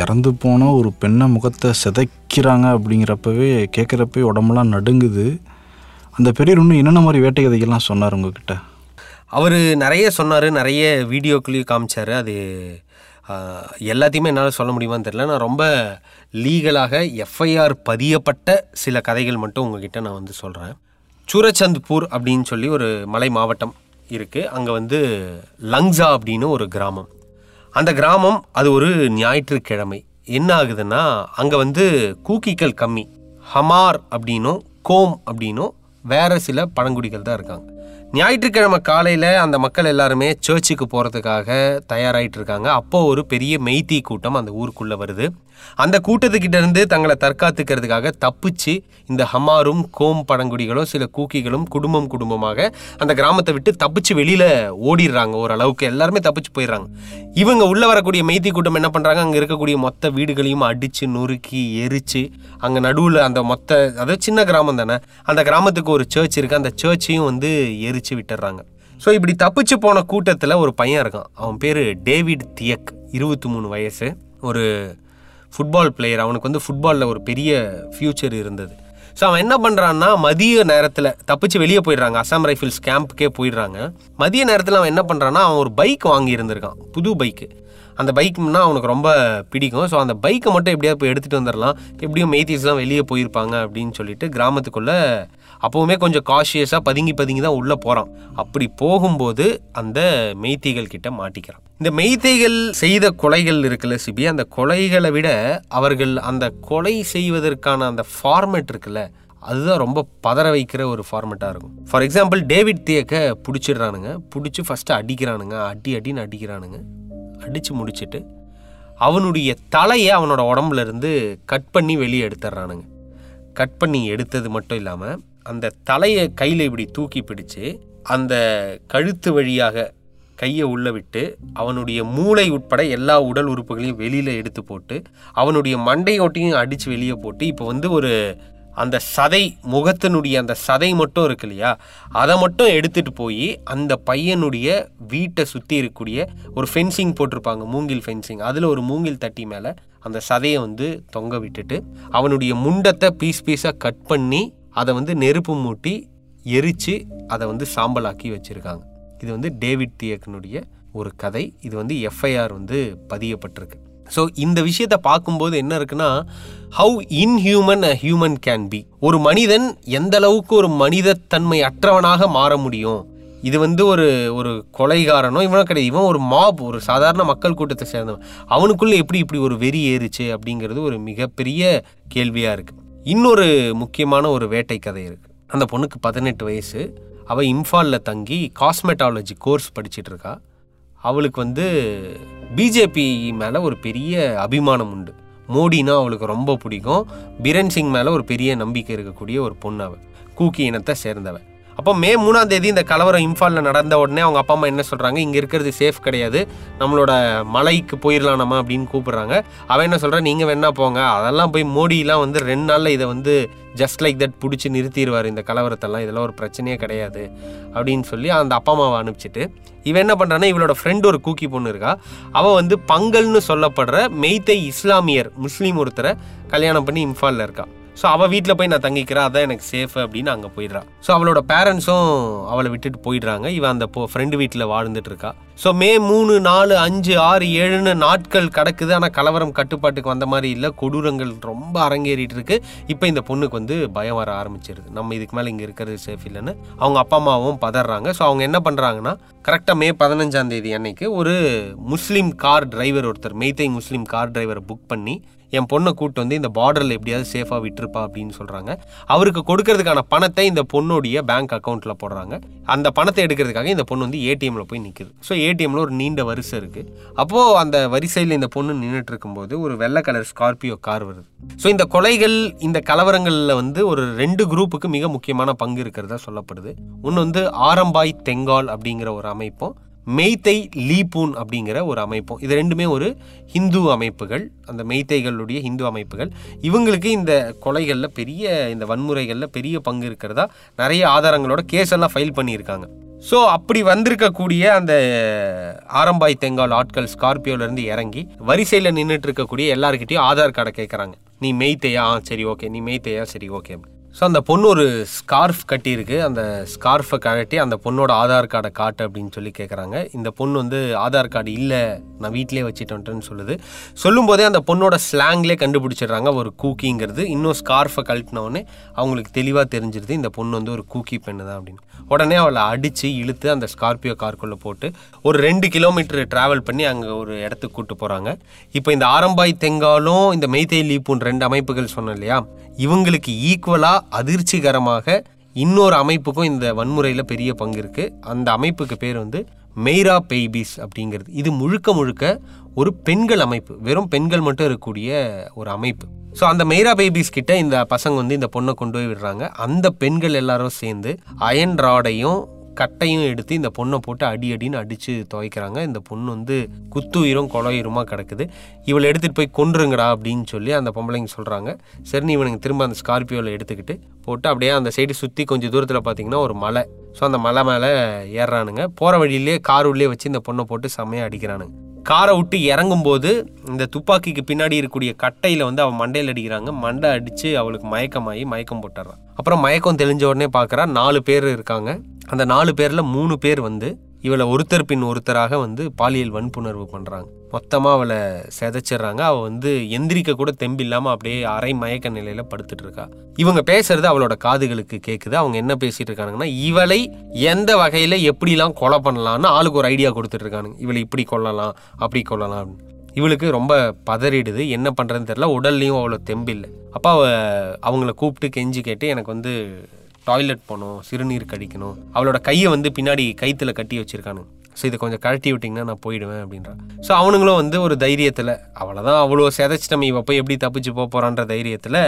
இறந்து போன ஒரு பெண்ணை முகத்தை சிதைக்கிறாங்க அப்படிங்கிறப்பவே கேட்குறப்பவே உடம்புலாம் நடுங்குது. அந்த பெரியர் இன்னும் என்னென்ன மாதிரி வேட்டை கதைகள்லாம் சொன்னார் உங்ககிட்ட? அவர் நிறைய சொன்னார் நிறைய வீடியோக்குள்ளேயும் காமிச்சார். அது எல்லாத்தையுமே என்னால் சொல்ல முடியுமான்னு தெரில நான் ரொம்ப லீகலாக எஃப்ஐஆர் பதியப்பட்ட சில கதைகள் மட்டும் உங்ககிட்ட நான் வந்து சொல்கிறேன் சூரச்சந்த்பூர் அப்படின்னு சொல்லி ஒரு மலை மாவட்டம் இருக்குது அங்கே வந்து லங்ஸா அப்படின்னு ஒரு கிராமம். அந்த கிராமம் அது ஒரு ஞாயிற்றுக்கிழமை. என்ன ஆகுதுன்னா அங்கே வந்து கூக்கிகள் கம்மி. ஹமார் அப்படின்னும் கோம் அப்படின்னும் வேற சில பழங்குடிகள் தான் இருக்காங்க. ஞாயிற்றுக்கிழமை காலையில் அந்த மக்கள் எல்லாருமே சர்ச்சுக்கு போகிறதுக்காக தயாராகிட்டு இருக்காங்க அப்போ ஒரு பெரிய மெய்த்தி கூட்டம் அந்த ஊருக்குள்ளே வருது. அந்த கூட்டத்துக்கிட்டேருந்து தங்களை தற்காத்துக்கிறதுக்காக தப்பிச்சு இந்த ஹமாரும் கோம் பழங்குடிகளும் சில கூக்கிகளும் குடும்பம் குடும்பமாக அந்த கிராமத்தை விட்டு தப்பிச்சு வெளியில் ஓடிடுறாங்க. ஓரளவுக்கு எல்லாருமே தப்பிச்சு போயிடுறாங்க. இவங்க உள்ளே வரக்கூடிய மெய்த்தி கூட்டம் என்ன பண்ணுறாங்க அங்கே இருக்கக்கூடிய மொத்த வீடுகளையும் அடித்து நொறுக்கி எரிச்சு அங்கே நடுவில் அந்த மொத்த அதாவது சின்ன கிராமம் தானே. அந்த கிராமத்துக்கு ஒரு சர்ச் இருக்குது அந்த சர்ச்சையும் வந்து எரிச்சு விட்டுறாங்க. ஸோ இப்படி தப்பிச்சு போன கூட்டத்தில் ஒரு பையன் இருக்கான். அவன் பேர் டேவிட் தியக். இருபத்தி மூணு வயசு. ஒரு ஃபுட்பால் பிளேயர் அவனுக்கு வந்து ஃபுட்பாலில் ஒரு பெரிய ஃப்யூச்சர் இருந்தது. ஸோ அவன் என்ன பண்ணுறான்னா மதிய நேரத்தில் தப்பிச்சு வெளியே போயிடுறாங்க. அசாம் ரைஃபிள்ஸ் கேம்ப்புக்கே போயிடுறாங்க. மதிய நேரத்தில் அவன் என்ன பண்ணுறான்னா அவன் ஒரு பைக் வாங்கி இருந்திருக்கான் புது பைக்கு அந்த பைக்னா அவனுக்கு ரொம்ப பிடிக்கும். ஸோ அந்த பைக்கை மட்டும் எப்படியாவது போய் எடுத்துகிட்டு வந்துடலாம் எப்படியும் மெய்த்தீஸ்லாம் வெளியே போயிருப்பாங்க அப்படின்னு சொல்லிட்டு கிராமத்துக்குள்ளே அப்போவுமே கொஞ்சம் காஷியஸாக பதுங்கி பதுங்கி தான் உள்ளே போகிறான் அப்படி போகும்போது அந்த மெய்த்திகள் கிட்ட மாட்டிக்கிறான். இந்த மெய்த்தைகள் செய்த கொலைகள் இருக்குல்ல சிபி அந்த கொலைகளை விட அவர்கள் அந்த கொலை செய்வதற்கான அந்த ஃபார்மேட் இருக்குல்ல அதுதான் ரொம்ப பதற வைக்கிற ஒரு ஃபார்மேட்டாக இருக்கும். ஃபார் எக்ஸாம்பிள் டேவிட் தியக்க பிடிச்சிடுறானுங்க. பிடிச்சி ஃபஸ்ட்டு அடிக்கிறானுங்க. அடி அடின்னு அடிக்கிறானுங்க. அடித்து முடிச்சிட்டு அவனுடைய தலையை அவனோட உடம்புலேருந்து கட் பண்ணி வெளியே எடுத்துட்றானுங்க. கட் பண்ணி எடுத்தது மட்டும் இல்லாமல் அந்த தலையை கையில் இப்படி தூக்கி பிடிச்சு அந்த கழுத்து வழியாக கையை உள்ள விட்டு அவனுடைய மூளை உட்பட எல்லா உடல் உறுப்புகளையும் வெளியில் எடுத்து போட்டு அவனுடைய மண்டையோட்டையும் அடித்து வெளியே போட்டு இப்போ வந்து ஒரு அந்த சதை முகத்தினுடைய அந்த சதை மட்டும் இருக்கு இல்லையா? அதை மட்டும் எடுத்துகிட்டு போய் அந்த பையனுடைய வீட்டை சுற்றி இருக்கக்கூடிய ஒரு ஃபென்சிங் போட்டிருப்பாங்க மூங்கில் ஃபென்சிங் அதில் ஒரு மூங்கில் தட்டி மேலே அந்த சதையை வந்து தொங்க விட்டுட்டு அவனுடைய முண்டத்தை பீஸ் பீஸாக கட் பண்ணி அதை வந்து நெருப்பு மூட்டி எரித்து அதை வந்து சாம்பலாக்கி வச்சுருக்காங்க. இது வந்து டேவிட் தியக்கனுடைய ஒரு கதை. இது வந்து எஃப்ஐஆர் வந்து பதியப்பட்டிருக்கு. ஸோ இந்த விஷயத்தை பார்க்கும்போது என்ன இருக்குன்னா how inhuman a human can be ஒரு மனிதன் எந்த அளவுக்கு ஒரு மனிதத்தன்மை அற்றவனாக மாற முடியும்? இது வந்து ஒரு ஒரு கொலைகாரனோ இவனும் கிடையாது. இவன் ஒரு மாப் ஒரு சாதாரண மக்கள் கூட்டத்தை சேர்ந்தவன். அவனுக்குள்ளே எப்படி இப்படி ஒரு வெறி ஏறுச்சு அப்படிங்கிறது ஒரு மிகப்பெரிய கேள்வியாக இருக்குது இன்னொரு முக்கியமான ஒரு வேட்டை கதை இருக்கு. அந்த பொண்ணுக்கு பதினெட்டு வயசு. அவள் இம்ஃபாலில் தங்கி காஸ்மெட்டாலஜி கோர்ஸ் படிச்சுட்டு இருக்கா. அவளுக்கு வந்து பிஜேபி மேலே ஒரு பெரிய அபிமானம் உண்டு. மோடினா அவளுக்கு ரொம்ப பிடிக்கும். பிரன் சிங் மேலே ஒரு பெரிய நம்பிக்கை இருக்கக்கூடிய ஒரு பொண்ணு அவள் கூக்கி இனத்தை சேர்ந்தவன் அப்போ மே மூணாம் தேதி இந்த கலவரம் இம்ஃபாலில் நடந்த உடனே அவங்க அப்பா அம்மா என்ன சொல்கிறாங்க இங்கே இருக்கிறது சேஃப் கிடையாது. நம்மளோட மலைக்கு போயிடலாம் நம்ம அப்படின்னு கூப்பிடுறாங்க. அவன் என்ன சொல்கிறா நீங்கள் வேணா போங்க. அதெல்லாம் போய் மோடிலாம் வந்து ரெண்டு நாளில் இதை வந்து ஜஸ்ட் லைக் தட் பிடிச்சி நிறுத்திடுவார் இந்த கலவரத்தெல்லாம். இதெல்லாம் ஒரு பிரச்சனையே கிடையாது அப்படின்னு சொல்லி அந்த அப்பா அம்மாவை அனுப்பிச்சிட்டு இவன் என்ன பண்ணுறான்னா இவளோட ஃப்ரெண்ட் ஒரு கூக்கி பொண்ணு இருக்கா. அவள் வந்து பங்கல்னு சொல்லப்படுற மெய்த்தை இஸ்லாமியர் முஸ்லீம் ஒருத்தரை கல்யாணம் பண்ணி இம்ஃபாலில் இருக்கா. ஸோ அவள் வீட்டில் போய் நான் தங்கிக்கிறேன். அதான் எனக்கு சேஃப் அப்படின்னு அங்கே போயிடுறான் ஸோ அவளோட பேரண்ட்ஸும் அவளை விட்டுட்டு போயிடுறாங்க. இவன் அந்த போ ஃப்ரெண்டு வீட்டில் வாழ்ந்துட்டு இருக்கா. ஸோ மே மூணு நாலு அஞ்சு ஆறு ஏழுன்னு நாட்கள் கிடக்குது. ஆனால் கலவரம் கட்டுப்பாட்டுக்கு வந்த மாதிரி இல்லை. கொடூரங்கள் ரொம்ப அரங்கேறிட்டு இருக்கு. இப்போ இந்த பொண்ணுக்கு வந்து பயம் வர ஆரம்பிச்சிருது. நம்ம இதுக்கு மேலே இங்கே இருக்கிறது சேஃப் இல்லைன்னு. அவங்க அப்பா அம்மாவும் பதறாங்க. ஸோ அவங்க என்ன பண்ணுறாங்கன்னா கரெக்டாக மே பதினஞ்சாம் தேதி அன்னைக்கு ஒரு முஸ்லீம் கார் டிரைவர் ஒருத்தர் மெய்த்தை முஸ்லீம் கார் டிரைவரை புக் பண்ணி என் பொண்ணை கூட்டு வந்து இந்த பார்டரில் எப்படியாவது சேஃபாக விட்டுருப்பா அப்படின்னு சொல்கிறாங்க அவருக்கு கொடுக்கறதுக்கான பணத்தை இந்த பொண்ணுடைய பேங்க் அக்கௌண்ட்டில் போடுறாங்க. அந்த பணத்தை எடுக்கிறதுக்காக இந்த பொண்ணு வந்து ஏடிஎம்மில் போய் நிற்குது ஸோ ஏடிஎம்மில் ஒரு நீண்ட வரிசை இருக்குது அப்போது அந்த வரிசையில் இந்த பொண்ணு நின்றுட்டு இருக்கும்போது ஒரு வெள்ளை கலர் ஸ்கார்பியோ கார் வருது. ஸோ இந்த கொலைகள் இந்த கலவரங்களில் வந்து ஒரு ரெண்டு குரூப்புக்கு மிக முக்கியமான பங்கு இருக்கிறதா சொல்லப்படுது. ஒன்று வந்து ஆரம்பாய் தெங்கால் அப்படிங்கிற ஒரு அமைப்பும் மெய்த்தை லீபூன் அப்படிங்கிற ஒரு அமைப்பும் இது ரெண்டுமே ஒரு ஹிந்து அமைப்புகள். அந்த மெய்த்தைகளுடைய ஹிந்து அமைப்புகள். இவங்களுக்கு இந்த கொலைகளில் பெரிய இந்த வன்முறைகளில் பெரிய பங்கு இருக்கிறதா? நிறைய ஆதாரங்களோட கேஸ் எல்லாம் ஃபைல் பண்ணியிருக்காங்க. ஸோ அப்படி வந்திருக்கக்கூடிய அந்த ஆரம்பாய் தெங்கால் ஆட்கள் ஸ்கார்பியோலேருந்து இறங்கி வரிசையில் நின்றுட்டு இருக்கக்கூடிய எல்லாருக்கிட்டையும் ஆதார் கார்டை கேட்குறாங்க. நீ மெய்த்தையா? ஆ சரி ஓகே நீ மெய்த்தையா? சரி ஓகே ஸோ அந்த பொண்ணு ஒரு ஸ்கார்ஃப் கட்டியிருக்கு. அந்த ஸ்கார்ஃபை கழட்டி அந்த பொண்ணோட ஆதார் கார்டை காட்டு அப்படின்னு சொல்லி கேட்குறாங்க இந்த பொண்ணு வந்து ஆதார் கார்டு இல்லை நான் வீட்டிலே வச்சுட்டேன்ட்டுன்னு சொல்லுது. சொல்லும்போதே அந்த பொண்ணோட ஸ்லாங்லேயே கண்டுபிடிச்சிடுறாங்க. ஒரு கூக்கிங்கிறது. இன்னும் ஸ்கார்ஃபை கழட்டினோடனே அவங்களுக்கு தெளிவாக தெரிஞ்சிருது இந்த பொண்ணு வந்து ஒரு கூக்கி பெண்ணு தான் அப்படின்னு. உடனே அவளை அடித்து இழுத்து அந்த ஸ்கார்பியோ கார்க்குள்ளே போட்டு ஒரு ரெண்டு கிலோமீட்டர் ட்ராவல் பண்ணி அங்கே ஒரு இடத்துக்கு கூப்பிட்டு போகிறாங்க இப்போ இந்த ஆரம்பாய் தெங்காலும் இந்த மெய்தை லீப்புன் ரெண்டு அமைப்புகள் சொன்னோம் இல்லையா? இவங்களுக்கு ஈக்குவலாக அதிர்ச்சிகரமாக இன்னொரு அமைப்புக்கும் இந்த வன்முறையில் பெரிய பங்கு இருக்குது அந்த அமைப்புக்கு பேர் வந்து மெய்ரா பெய்பீஸ் அப்படிங்கிறது. இது முழுக்க முழுக்க ஒரு பெண்கள் அமைப்பு. வெறும் பெண்கள் மட்டும் இருக்கக்கூடிய ஒரு அமைப்பு. ஸோ அந்த மெய்ரா பேபிஸ் கிட்ட இந்த பசங்க வந்து இந்த பொண்ணை கொண்டு போய் விடுறாங்க. அந்த பெண்கள் எல்லாரும் சேர்ந்து அயன் ராடையும் கட்டையும் எடுத்து இந்த பொண்ணை போட்டு அடி அடின்னு அடித்து துவைக்கிறாங்க. இந்த பொண்ணு வந்து குத்துயிரும் கொலையுருமா கிடக்குது. இவளை எடுத்துகிட்டு போய் கொன்றுங்கடா அப்படின்னு சொல்லி அந்த பொம்பளைங்க சொல்கிறாங்க சரின்னு இவனுங்க திரும்ப அந்த ஸ்கார்பியோவில் எடுத்துக்கிட்டு போட்டு அப்படியே அந்த சைடு சுற்றி கொஞ்சம் தூரத்தில் பார்த்தீங்கன்னா ஒரு மலை. ஸோ அந்த மலை மேலே ஏறுறானுங்க. போகிற வழியிலே கார் உள்ளே வச்சு இந்த பொண்ணை போட்டு செம்மையாக அடிக்கிறானுங்க. காரை விட்டு இறங்கும்போது இந்த துப்பாக்கிக்கு பின்னாடி இருக்கக்கூடிய கட்டையில் வந்து அவன் மண்டையில் அடிக்கிறாங்க. மண்டை அடித்து அவளுக்கு மயக்கமாகி மயக்கம் போட்டுறான். அப்புறம் மயக்கம் தெளிஞ்ச உடனே பார்க்குறா நாலு பேர் இருக்காங்க. அந்த நாலு பேரில் மூணு பேர் வந்து இவளை ஒருத்தர் பின் ஒருத்தராக வந்து பாலியல் வன்புணர்வு பண்ணுறாங்க மொத்தமாக அவளை செதைச்சிடுறாங்க. அவள் வந்து எந்திரிக்க கூட தெம்பில்லாமல் அப்படியே அரை மயக்க நிலையில் படுத்துட்டு இருக்கா. இவங்க பேசுறது அவளோட காதுகளுக்கு கேட்குது அவங்க என்ன பேசிட்டு இருக்கானுங்கன்னா இவளை எந்த வகையில் எப்படிலாம் கொலை பண்ணலாம்னு ஆளுக்கு ஒரு ஐடியா கொடுத்துட்டு இருக்கானுங்க. இவளை இப்படி கொல்லலாம் அப்படி கொல்லலாம். இவளுக்கு ரொம்ப பதறிடுது. என்ன பண்ணுறதுன்னு தெரில உடல்லையும் அவ்வளோ தெம்பில்லை. அப்போ அவ அவங்கள கூப்பிட்டு கெஞ்சி கேட்டு எனக்கு வந்து டாய்லெட் போகணும் சிறுநீர் கடிக்கணும். அவளோட கையை வந்து பின்னாடி கைத்தில் கட்டி வச்சுருக்கானு. ஸோ இதை கொஞ்சம் கழட்டி விட்டிங்கன்னா நான் போயிடுவேன் அப்படின்றான் ஸோ அவனுங்களும் வந்து ஒரு தைரியத்தில் அவ்வளோதான் அவ்வளோ செதைச்சிட்டமே இவ போய் எப்படி தப்பிச்சு போக போகிறான்ற தைரியத்தில்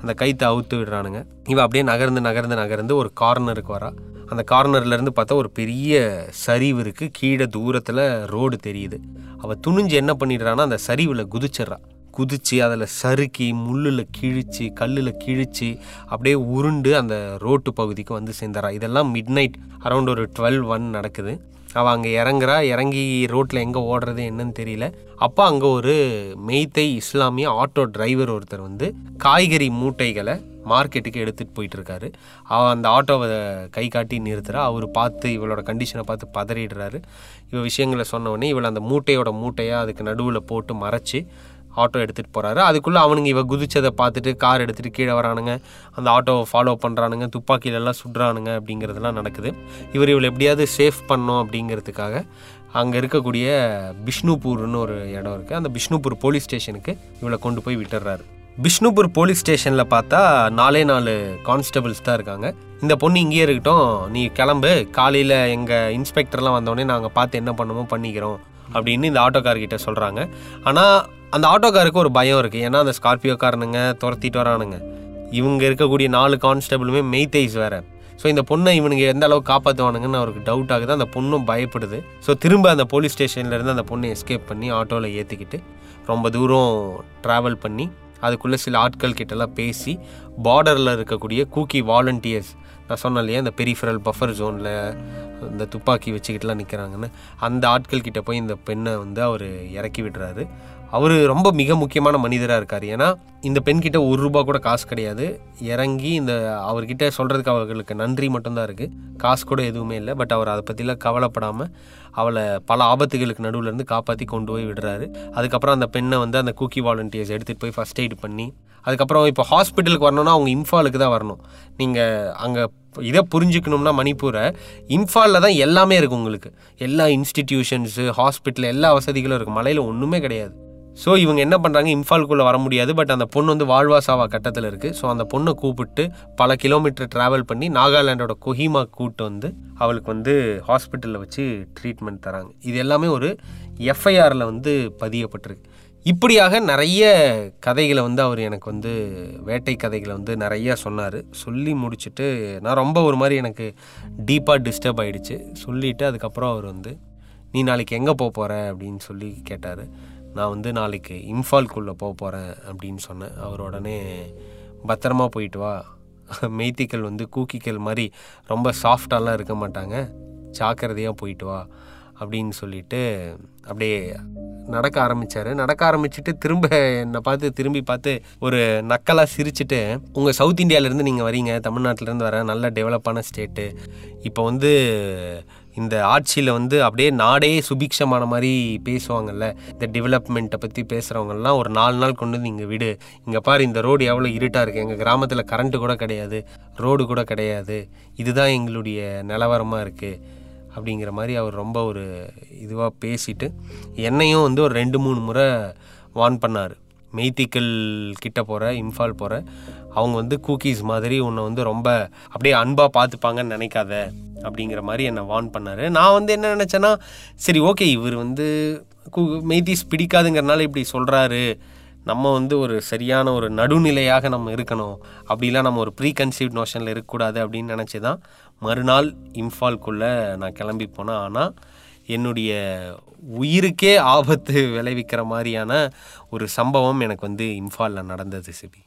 அந்த கைத்தை அவுத்து விடுறானுங்க. இவள் அப்படியே நகர்ந்து நகர்ந்து நகர்ந்து ஒரு கார்னருக்கு வரா. அந்த கார்னர்லேருந்து பார்த்தா ஒரு பெரிய சரிவு இருக்குது கீழே தூரத்தில் ரோடு தெரியுது. அவள் துணிஞ்சு என்ன பண்ணிடுறான்னா அந்த சரிவில் குதிச்சிட்றா. குதித்து அதில் சறுக்கி முள்ளில் கிழிச்சு கல்லில் கிழிச்சு அப்படியே உருண்டு அந்த ரோட்டு பகுதிக்கு வந்து சேர்ந்துறா. இதெல்லாம் மிட் நைட் அரௌண்ட் ஒரு டுவெல் ஒன் நடக்குது. அவள் அங்கே இறங்குறா. இறங்கி ரோட்டில் எங்கே ஓடுறது என்னன்னு தெரியல. அப்போ அங்கே ஒரு மெய்த்தை இஸ்லாமிய ஆட்டோ டிரைவர் ஒருத்தர் வந்து காய்கறி மூட்டைகளை மார்க்கெட்டுக்கு எடுத்துகிட்டு போயிட்டுருக்காரு. அவள் அந்த ஆட்டோவை கை காட்டி நிறுத்துறா. அவர் பார்த்து இவளோட கண்டிஷனை பார்த்து பதறிடுறாரு. இவள் விஷயங்களை சொன்ன உடனே இவளை அந்த மூட்டையோட மூட்டையாக அதுக்கு நடுவில் போட்டு மறைச்சி ஆட்டோ எடுத்துகிட்டு போகிறாரு அதுக்குள்ளே அவனுங்க இவ குதிச்சதை பார்த்துட்டு கார் எடுத்துகிட்டு கீழே வரானுங்க. அந்த ஆட்டோவை ஃபாலோ பண்ணுறானுங்க துப்பாக்கியிலெல்லாம் சுடுறானுங்க அப்படிங்கிறதுலாம் நடக்குது. இவர் இவளை எப்படியாவது சேஃப் பண்ணோம் அப்படிங்கிறதுக்காக அங்கே இருக்கக்கூடிய பிஷ்ணுபூர்னு ஒரு இடம் இருக்குது அந்த பிஷ்ணுபூர் போலீஸ் ஸ்டேஷனுக்கு இவளை கொண்டு போய் விட்டுறாரு. பிஷ்ணுபூர் போலீஸ் ஸ்டேஷனில் பார்த்தா நாலே நாலு கான்ஸ்டபிள்ஸ் தான் இருக்காங்க. இந்த பொண்ணு இங்கேயே இருக்கட்டும். நீ கிளம்பு. காலையில் எங்கள் இன்ஸ்பெக்டர்லாம் வந்தோடனே நாங்கள் பார்த்து என்ன பண்ணணுமோ பண்ணிக்கிறோம் அப்படின்னு இந்த ஆட்டோக்கார்கிட்ட சொல்கிறாங்க ஆனால் அந்த ஆட்டோக்காருக்கு ஒரு பயம் இருக்குது ஏன்னா அந்த ஸ்கார்பியோக்காரனுங்க துரத்திட்டு வரானுங்க. இவங்க இருக்கக்கூடிய நாலு கான்ஸ்டபிளுமே மெய்தைஸ் வேறு. ஸோ இந்த பொண்ணை இவனுங்க எந்த அளவுக்கு காப்பாற்றுவானுங்கன்னு அவருக்கு டவுட் ஆகுது. அந்த பொண்ணும் பயப்படுது. ஸோ திரும்ப அந்த போலீஸ் ஸ்டேஷன்லேருந்து அந்த பொண்ணை எஸ்கேப் பண்ணி ஆட்டோவில் ஏற்றிக்கிட்டு ரொம்ப தூரம் ட்ராவல் பண்ணி அதுக்குள்ளே சில ஆட்கள் கிட்டலாம் பேசி பார்டரில் இருக்கக்கூடிய கூக்கி வாலண்டியர்ஸ் நான் சொன்னேன் இல்லையா இந்த பெரிஃபரல் பஃபர் ஜோனில் இந்த துப்பாக்கி வச்சுக்கிட்டுலாம் நிற்கிறாங்கன்னு அந்த ஆட்கள் கிட்ட போய் இந்த பெண்ணை வந்து அவர் இறக்கி விடுறாரு. அவர் ரொம்ப மிக முக்கியமான மனிதராக இருக்கார். ஏன்னா இந்த பெண்கிட்ட ஒரு ரூபா கூட காசு கிடையாது. இறங்கி இந்த அவர்கிட்ட சொல்கிறதுக்கு அவர்களுக்கு நன்றி மட்டும்தான் இருக்குது காசு கூட எதுவுமே இல்லை. பட் அவர் அதை பற்றிலாம் கவலைப்படாமல் அவளை பல ஆபத்துகளுக்கு நடுவுல இருந்து காப்பாற்றி கொண்டு போய் விடுறாரு. அதுக்கப்புறம் அந்த பெண்ணை வந்து அந்த குக்கி வாலண்டியர்ஸ் எடுத்துகிட்டு போய் ஃபஸ்ட் எய்ட் பண்ணி அதுக்கப்புறம் இப்போ ஹாஸ்பிட்டலுக்கு வரணும்னா அவங்க இம்ஃபாலுக்கு தான் வரணும். நீங்கள் அங்கே இதை புரிஞ்சுக்கணும்னா மணிப்பூரை இம்ஃபாலில் தான் எல்லாமே இருக்குது உங்களுக்கு. எல்லா இன்ஸ்டிடியூஷன்ஸு ஹாஸ்பிட்டல் எல்லா வசதிகளும் இருக்குது மலையில் ஒன்றுமே கிடையாது. ஸோ இவங்க என்ன பண்ணுறாங்க இம்ஃபால்குள்ளே வர முடியாது. பட் அந்த பொண்ணு வந்து வாழ்வாசாவா கட்டத்தில் இருக்குது ஸோ அந்த பொண்ணை கூப்பிட்டு பல கிலோமீட்டர் ட்ராவல் பண்ணி நாகாலாண்டோட கொஹிமா கூட்டு வந்து அவளுக்கு வந்து ஹாஸ்பிட்டலில் வச்சு ட்ரீட்மெண்ட் தராங்க. இது எல்லாமே ஒரு எஃப்ஐஆரில் வந்து பதியப்பட்டிருக்கு. இப்படியாக நிறைய கதைகளை வந்து அவர் எனக்கு வந்து வேட்டை கதைகளை வந்து நிறைய சொன்னார். சொல்லி முடிச்சுட்டு நான் ரொம்ப ஒரு மாதிரி எனக்கு டீப்பாக டிஸ்டர்ப் ஆகிடுச்சு சொல்லிவிட்டு அதுக்கப்புறம் அவர் வந்து நீ நாளைக்கு எங்கே போக போகிற அப்படின்னு சொல்லி கேட்டார். நான் வந்து நாளைக்கு இம்ஃபால்குள்ளே போக போகிறேன் அப்படின்னு சொன்னேன். அவர் உடனே பத்திரமா போயிட்டு வா. மெய்த்திக்கல் வந்து கூக்கிக்கல் மாதிரி ரொம்ப சாஃப்டாலாம் இருக்க மாட்டாங்க. ஜாக்கிரதையாக போயிட்டு வா அப்படின்னு சொல்லிட்டு அப்படியே நடக்க ஆரம்பித்தார் நடக்க ஆரம்பிச்சுட்டு திரும்ப என்னை பார்த்து திரும்பி பார்த்து ஒரு நக்கலாக சிரிச்சுட்டு உங்கள் சவுத் இந்தியாவிலேருந்து நீங்கள் வரீங்க. தமிழ்நாட்டிலேருந்து வர நல்ல டெவலப்பான ஸ்டேட்டு இப்போ வந்து இந்த ஆட்சியில் வந்து அப்படியே நாடே சுபிக்ஷமான மாதிரி பேசுவாங்கல்ல. இந்த டெவலப்மெண்ட்டை பற்றி பேசுகிறவங்கெல்லாம் ஒரு நாலு நாள் கொண்டு வந்து இங்கே விடு. இங்கே பாரு இந்த ரோடு எவ்வளோ இருட்டாக இருக்குது எங்கள் கிராமத்தில் கரண்ட்டு கூட கிடையாது. ரோடு கூட கிடையாது. இதுதான் எங்களுடைய நிலவரமாக இருக்குது அப்படிங்கிற மாதிரி அவர் ரொம்ப ஒரு இதுவாக பேசிட்டு என்னையும் வந்து ஒரு ரெண்டு மூணு முறை வார்ன் பண்ணார். மெய்த்திக்கல் கிட்ட போகிற இம்ஃபால் போகிற அவங்க வந்து கூக்கீஸ் மாதிரி உன்னை வந்து ரொம்ப அப்படியே அன்பாக பார்த்துப்பாங்கன்னு நினைக்காத அப்படிங்கிற மாதிரி என்னை வார்ன் பண்ணார். நான் வந்து என்ன நினச்சேன்னா சரி ஓகே இவர் வந்து கூ மெய்தீஸ் பிடிக்காதுங்கிறனால இப்படி சொல்கிறாரு நம்ம வந்து ஒரு சரியான ஒரு நடுநிலையாக நம்ம இருக்கணும். அப்படிலாம் நம்ம ஒரு ப்ரீ கன்சீவ் நோஷனில் இருக்கக்கூடாது அப்படின்னு நினச்சி தான் மறுநாள் இம்ஃபால்குள்ளே நான் கிளம்பி போனேன். ஆனால் என்னுடைய உயிருக்கே ஆபத்து விளைவிக்கிற மாதிரியான ஒரு சம்பவம் எனக்கு வந்து இம்ஃபாலில் நடந்தது சிபி.